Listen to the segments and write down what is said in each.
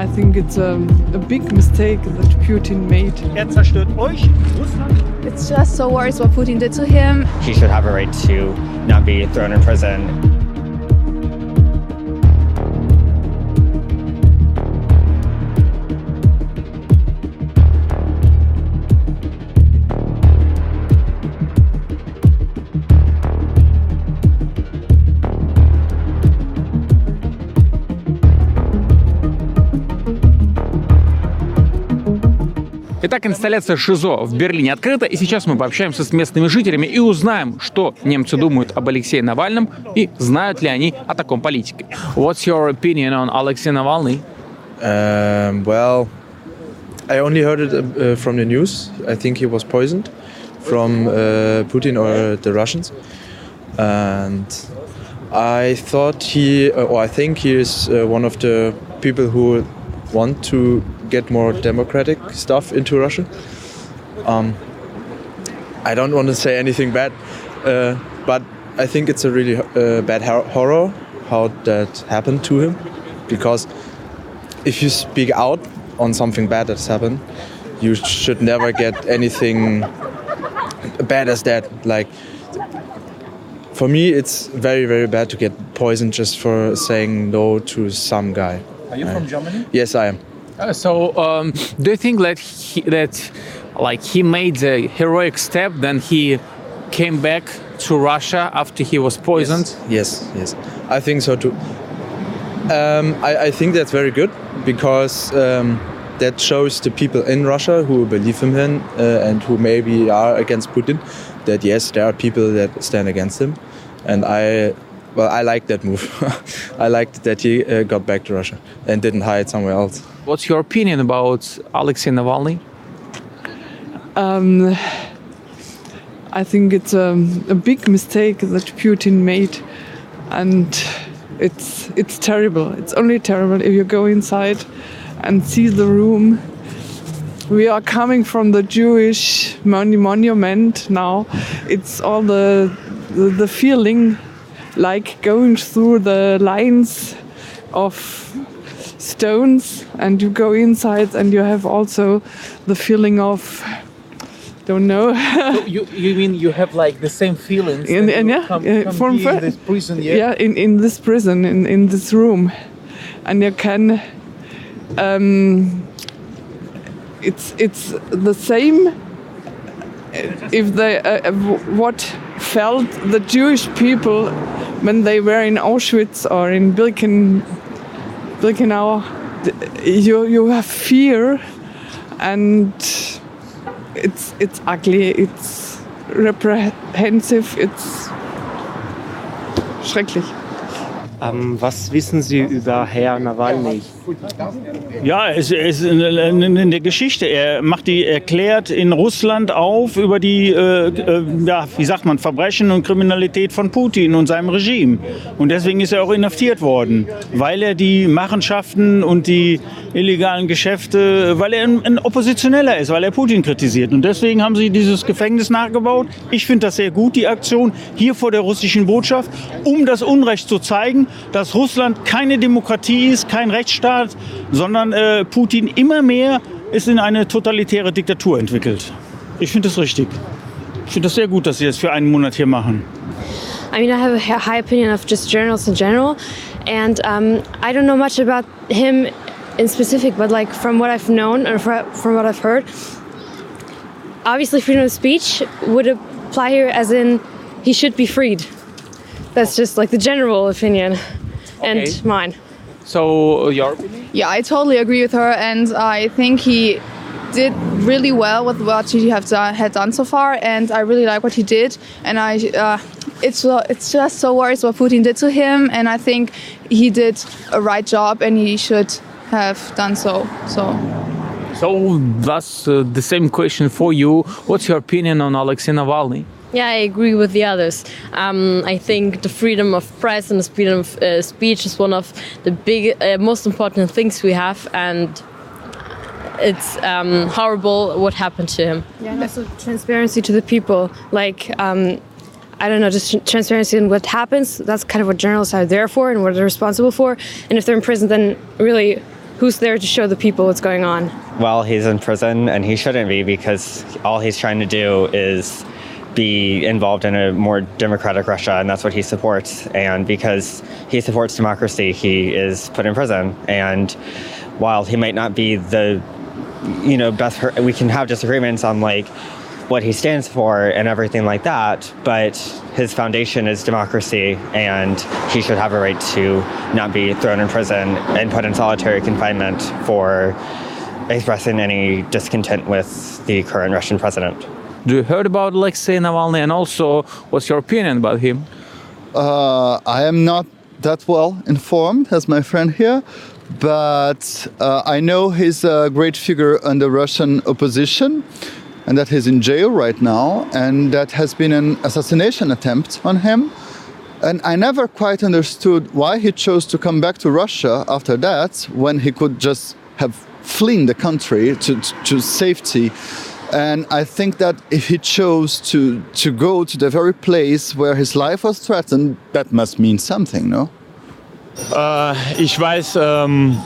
I think it's a, a big mistake that Putin made. Er zerstört euch, Russland. It's just so worse what Putin did to him. He should have a right to not be thrown in prison. Итак, инсталляция ШИЗО в Берлине открыта, и сейчас мы пообщаемся с местными жителями и узнаем, что немцы думают об Алексее Навальном и знают ли они о таком политике. What's your opinion on Alexei Navalny? Um, well, I only heard it uh, from the news. I think he was poisoned from uh, Putin or the Russians, and I thought he, uh, or I think he is uh, one of the people who want to get more democratic stuff into Russia. Um, I don't want to say anything bad, uh, but I think it's a really uh, bad hor- horror how that happened to him, because if you speak out on something bad that's happened, you should never get anything bad as that. Like for me, it's very very bad to get poisoned just for saying no to some guy. Are you from Germany? Yes, I am. Uh, so, um, do you think that he, that like he made a heroic step, then he came back to Russia after he was poisoned? Yes, yes, I think so too. Um, I, I think that's very good because um, that shows the people in Russia who believe in him uh, and who maybe are against Putin that yes, there are people that stand against him, and I. Well, I like that move. I liked that he uh, got back to Russia and didn't hide somewhere else. What's your opinion about Alexei Navalny? Um, I think it's a, a big mistake that Putin made, and it's it's terrible. It's only terrible if you go inside and see the room. We are coming from the Jewish monu- monument now. It's all the, the the feeling like going through the lines of stones and you go inside and you have also the feeling of don't know You, you mean you have like the same feelings? And- and yeah, come, come from in this prison, yeah? yeah in, in this prison in, in this room and you can um, it's it's the same if they uh, uh, what felt the Jewish people when they were in Auschwitz or in Birken Birkenau th- you you have fear and it's it's ugly it's reprehensive it's schrecklich Ähm, was wissen Sie über Herr Nawalny? Ja, es ist in der Geschichte. Er macht die erklärt in Russland auf über die, äh, äh, ja, wie sagt man, Verbrechen und Kriminalität von Putin und seinem Regime. Und deswegen ist er auch inhaftiert worden, weil er die Machenschaften und die illegalen Geschäfte, weil er ein, ein Oppositioneller ist, weil er Putin kritisiert. Und deswegen haben sie dieses Gefängnis nachgebaut. Ich finde das sehr gut, die Aktion hier vor der russischen Botschaft, um das Unrecht zu zeigen, dass Russland keine Demokratie ist, kein Rechtsstaat, sondern äh, Putin immer mehr ist in eine totalitäre Diktatur entwickelt. Ich finde das richtig. Ich finde das sehr gut, dass sie das für einen Monat hier machen. I mean, I have a hi- high opinion of just journalists in general, and um, I don't know much about him in specific, but like from what I've known or fro- from what I've heard, obviously freedom of speech would apply here, as in he should be freed. That's just like the general opinion, Okay. and mine. So, your opinion? Yeah, I totally agree with her, and I think he did really well with what he have done, had done so far, and I really like what he did. And I, uh, it's uh, it's just so worse what Putin did to him, and I think he did a right job, and he should have done so. So So, that's uh, the same question for you. What's your opinion on Alexei Navalny? Yeah, I agree with the others. Um, I think the freedom of press and the freedom of uh, speech is one of the big, uh, most important things we have, and it's um, horrible what happened to him. Yeah, and also transparency to the people. Like, um, I don't know, just transparency in what happens. That's kind of what journalists are there for and what they're responsible for. And if they're in prison, then really, who's there to show the people what's going on? Well, he's in prison and he shouldn't be because all he's trying to do is be involved in a more democratic Russia, and that's what he supports. And because he supports democracy, he is put in prison. And while he might not be the, you know, best, we can have disagreements on like what he stands for and everything like that, but his foundation is democracy, and he should have a right to not be thrown in prison and put in solitary confinement for expressing any discontent with the current Russian president. Do you heard about Alexei Navalny and also what's your opinion about him? Uh, I am not that well informed as my friend here, but uh, I know he's a great figure in the Russian opposition and that he's in jail right now and that has been an assassination attempt on him. And I never quite understood why he chose to come back to Russia after that when he could just have fleeing the country to, to safety and I think that if he chose to, to go to the very place where his life was threatened, that must mean something, no? Äh, ich weiß, ähm,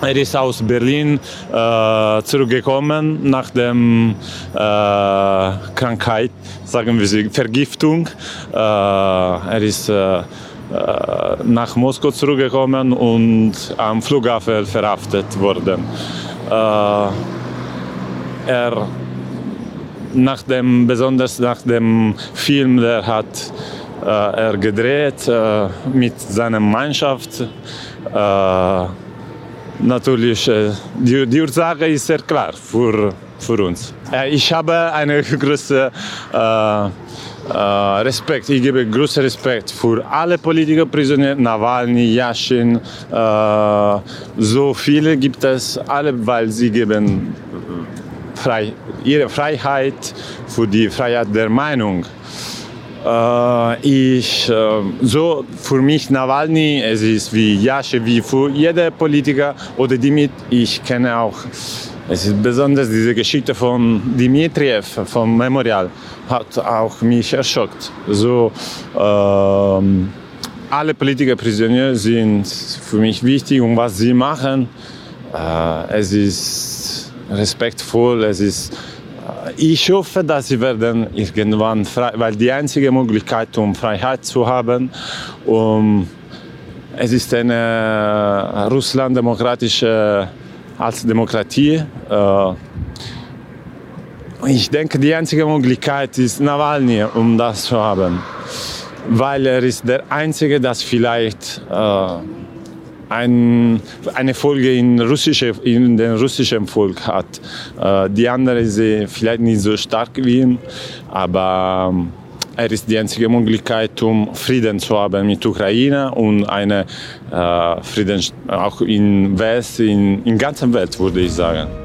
er ist aus Berlin äh, zurückgekommen nach der äh, Krankheit, sagen wir sie, Vergiftung. Äh, er ist äh, äh, nach Moskau zurückgekommen und am Flughafen verhaftet worden. Er nach dem, besonders nach dem Film, der hat äh, er gedreht äh, mit seiner Mannschaft. Äh, natürlich, äh, die, die Ursache ist sehr klar für, für uns. Äh, ich habe eine große äh, Respekt, ich gebe großen Respekt für alle Politiker, Prisoner, Nawalny, Yashin, so viele gibt es, alle, weil sie geben frei, ihre Freiheit für die Freiheit der Meinung. Äh, ich, äh, so für mich Nawalny, es ist wie Jasche, wie für jeder Politiker oder Dimit, ich kenne auch, es ist besonders diese Geschichte von Dimitriev vom Memorial, hat auch mich erschockt. So, ähm, alle Politiker, Prisoner sind für mich wichtig und was sie machen, äh, es ist respektvoll, es ist ich hoffe, dass sie werden irgendwann frei, weil die einzige Möglichkeit, um Freiheit zu haben, um, es ist eine Russland demokratische als Demokratie. Äh, ich denke, die einzige Möglichkeit ist Nawalny, um das zu haben, weil er ist der einzige, das vielleicht äh, ein, eine Folge in, russische, in den russischen Volk hat. Äh, die andere ist vielleicht nicht so stark wie ihn, aber ähm, er ist die einzige Möglichkeit, um Frieden zu haben mit Ukraine und eine äh, Frieden auch in West, in, in ganzer Welt, würde ich sagen.